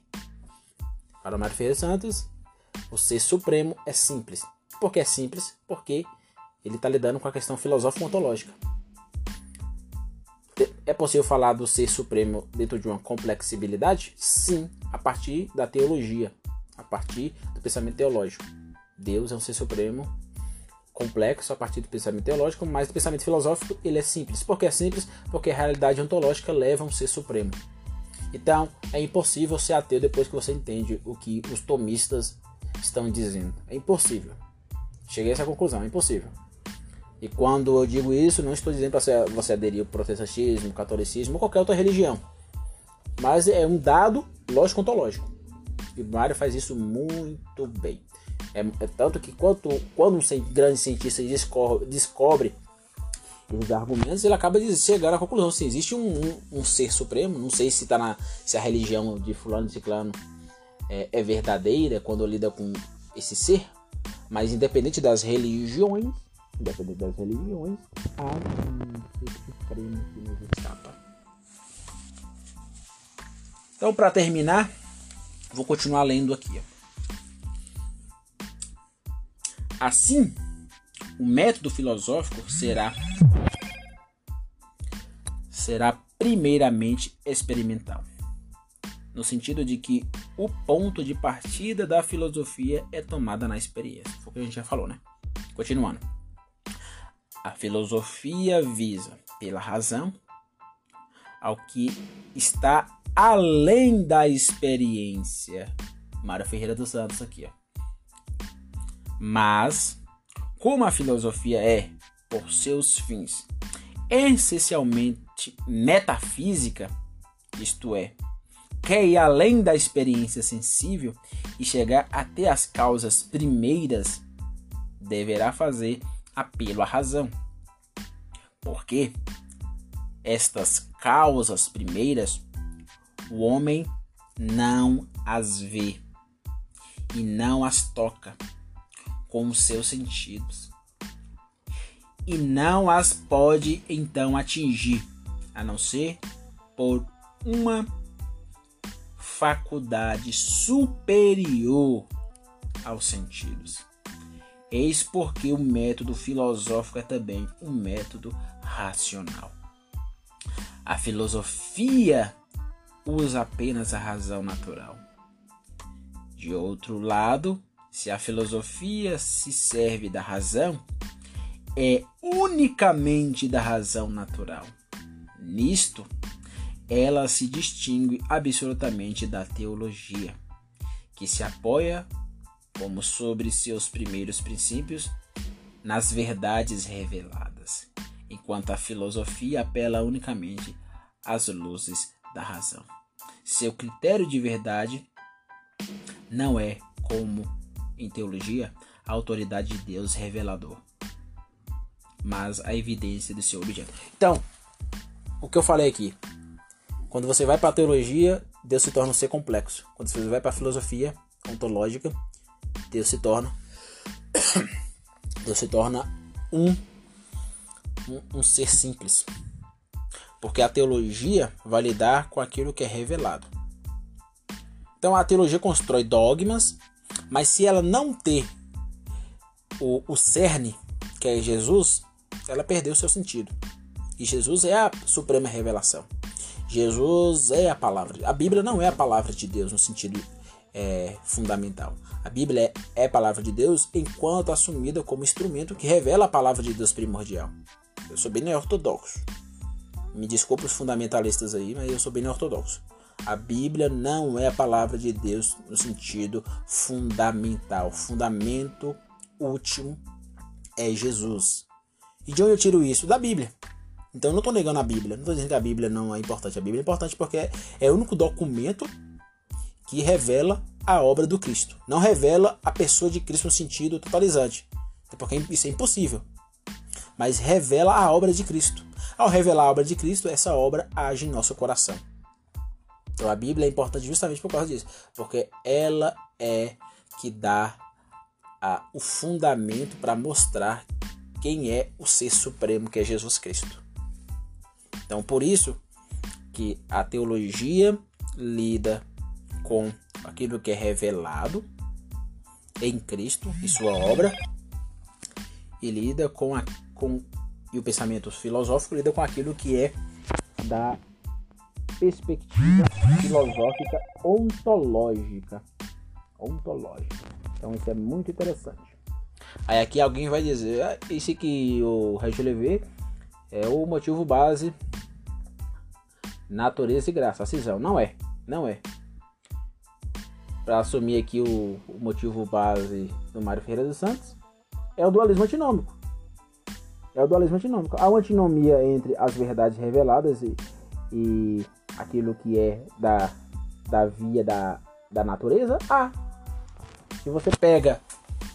Speaker 1: Para Mário Ferreira Santos, o ser supremo é simples. Por que é simples? Porque ele está lidando com a questão filosófica ontológica. É possível falar do ser supremo dentro de uma complexibilidade? Sim, a partir da teologia, a partir do pensamento teológico. Deus é um ser supremo complexo a partir do pensamento teológico, mas do pensamento filosófico ele é simples. Por que é simples? Porque a realidade ontológica leva a um ser supremo. Então, é impossível ser ateu depois que você entende o que os tomistas estão dizendo. É impossível. Cheguei a essa conclusão, é impossível. E quando eu digo isso, não estou dizendo para você aderir ao protestantismo, catolicismo ou qualquer outra religião. Mas é um dado lógico-ontológico. E Mário faz isso muito bem. É, é tanto que quando, quando um grande cientista descobre, descobre esses argumentos, ele acaba de chegar à conclusão se existe um, um, um, ser supremo. Não sei se, tá na, se a religião de fulano e ciclano é, é verdadeira quando lida com esse ser, mas independente das religiões, independente das religiões, há um ser supremo que nos escapa. Então, para terminar, vou continuar lendo aqui. Assim, o método filosófico será será primeiramente experimental, no sentido de que o ponto de partida da filosofia é tomada na experiência. Foi o que a gente já falou, né? Continuando. A filosofia visa, pela razão, ao que está além da experiência. Mário Ferreira dos Santos aqui, ó. Mas, como a filosofia é, por seus fins, essencialmente metafísica, isto é, quer ir além da experiência sensível e chegar até as causas primeiras, deverá fazer apelo à razão. Porque estas causas primeiras o homem não as vê e não as toca com os seus sentidos. E não as pode então atingir, a não ser por uma faculdade superior aos sentidos. Eis porque o método filosófico é também um método racional. A filosofia usa apenas a razão natural. De outro lado, se a filosofia se serve da razão, é unicamente da razão natural. Nisto, ela se distingue absolutamente da teologia, que se apoia, como sobre seus primeiros princípios, nas verdades reveladas, enquanto a filosofia apela unicamente às luzes da razão. Seu critério de verdade não é como em teologia, a autoridade de Deus revelador, mas a evidência do seu objeto. Então, o que eu falei aqui, quando você vai para a teologia, Deus se torna um ser complexo. Quando você vai para a filosofia ontológica, Deus se torna Deus se torna um, um, um ser simples. Porque a teologia vai lidar com aquilo que é revelado. Então a teologia constrói dogmas mas se ela não ter o, o cerne, que é Jesus, ela perdeu seu sentido. E Jesus é a suprema revelação. Jesus é a palavra. A Bíblia não é a palavra de Deus no sentido é, fundamental. A Bíblia é, é a palavra de Deus enquanto assumida como instrumento que revela a palavra de Deus primordial. Eu sou bem ortodoxo. Me desculpe os fundamentalistas aí, mas eu sou bem ortodoxo. A Bíblia não é a palavra de Deus no sentido fundamental. Fundamento último é Jesus. E de onde eu tiro isso? Da Bíblia. Então eu não estou negando a Bíblia. Não estou dizendo que a Bíblia não é importante. A Bíblia é importante porque é o único documento que revela a obra do Cristo. Não revela a pessoa de Cristo no sentido totalizante. Porque isso é impossível. Mas revela a obra de Cristo. Ao revelar a obra de Cristo, essa obra age em nosso coração. Então a Bíblia é importante justamente por causa disso, porque ela é que dá a, o fundamento para mostrar quem é o ser supremo que é Jesus Cristo. Então por isso que a teologia lida com aquilo que é revelado em Cristo e sua obra e lida com, a, com e o pensamento filosófico lida com aquilo que é da perspectiva filosófica ontológica. Ontológica. Então isso é muito interessante. Aí aqui alguém vai dizer, ah, esse que o Levé é o motivo base natureza e graça, a cisão. Não é, não é. Para assumir aqui o, o motivo base do Mário Ferreira dos Santos, é o dualismo antinômico. É o dualismo antinômico. Há uma antinomia entre as verdades reveladas e, e aquilo que é da, da via da, da natureza? Há. Se você pega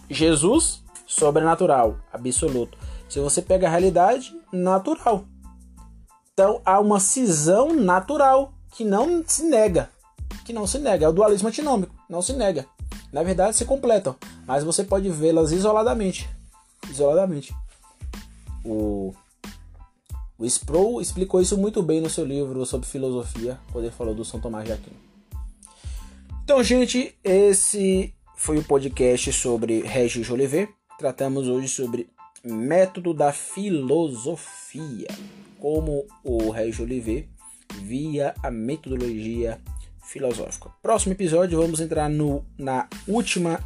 Speaker 1: Jesus, sobrenatural, absoluto. Se você pega a realidade, natural. Então há uma cisão natural que não se nega. Que não se nega. É o dualismo antinômico. Não se nega. Na verdade, se completam. Mas você pode vê-las isoladamente. Isoladamente. O o Sproul explicou isso muito bem no seu livro sobre filosofia, quando ele falou do São Tomás de Aquino. Então, gente, esse foi o podcast sobre Regis Jolivet. Tratamos hoje sobre método da filosofia, como o Regis Jolivet via a metodologia filosófica. Próximo episódio vamos entrar no, na última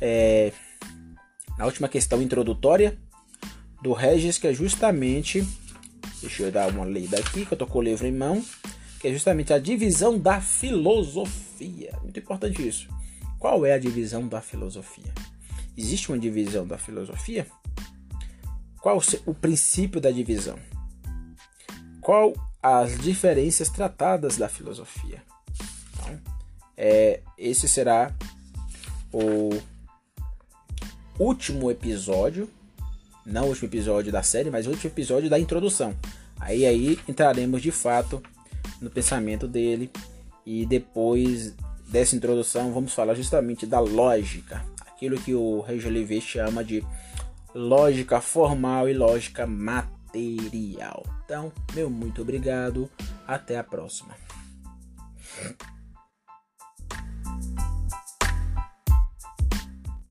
Speaker 1: é, na última questão introdutória do Regis, que é justamente Deixa eu dar uma lida aqui, que eu tô com o livro em mão, que é justamente a divisão da filosofia. Muito importante isso. Qual é a divisão da filosofia? Existe uma divisão da filosofia? Qual o princípio da divisão? Qual as diferenças tratadas da filosofia? Então, é, esse será o último episódio não o último episódio da série, mas o último episódio da introdução. Aí aí entraremos de fato no pensamento dele e depois dessa introdução vamos falar justamente da lógica, aquilo que o Regis Olivet chama de lógica formal e lógica material. Então, meu muito obrigado, até a próxima.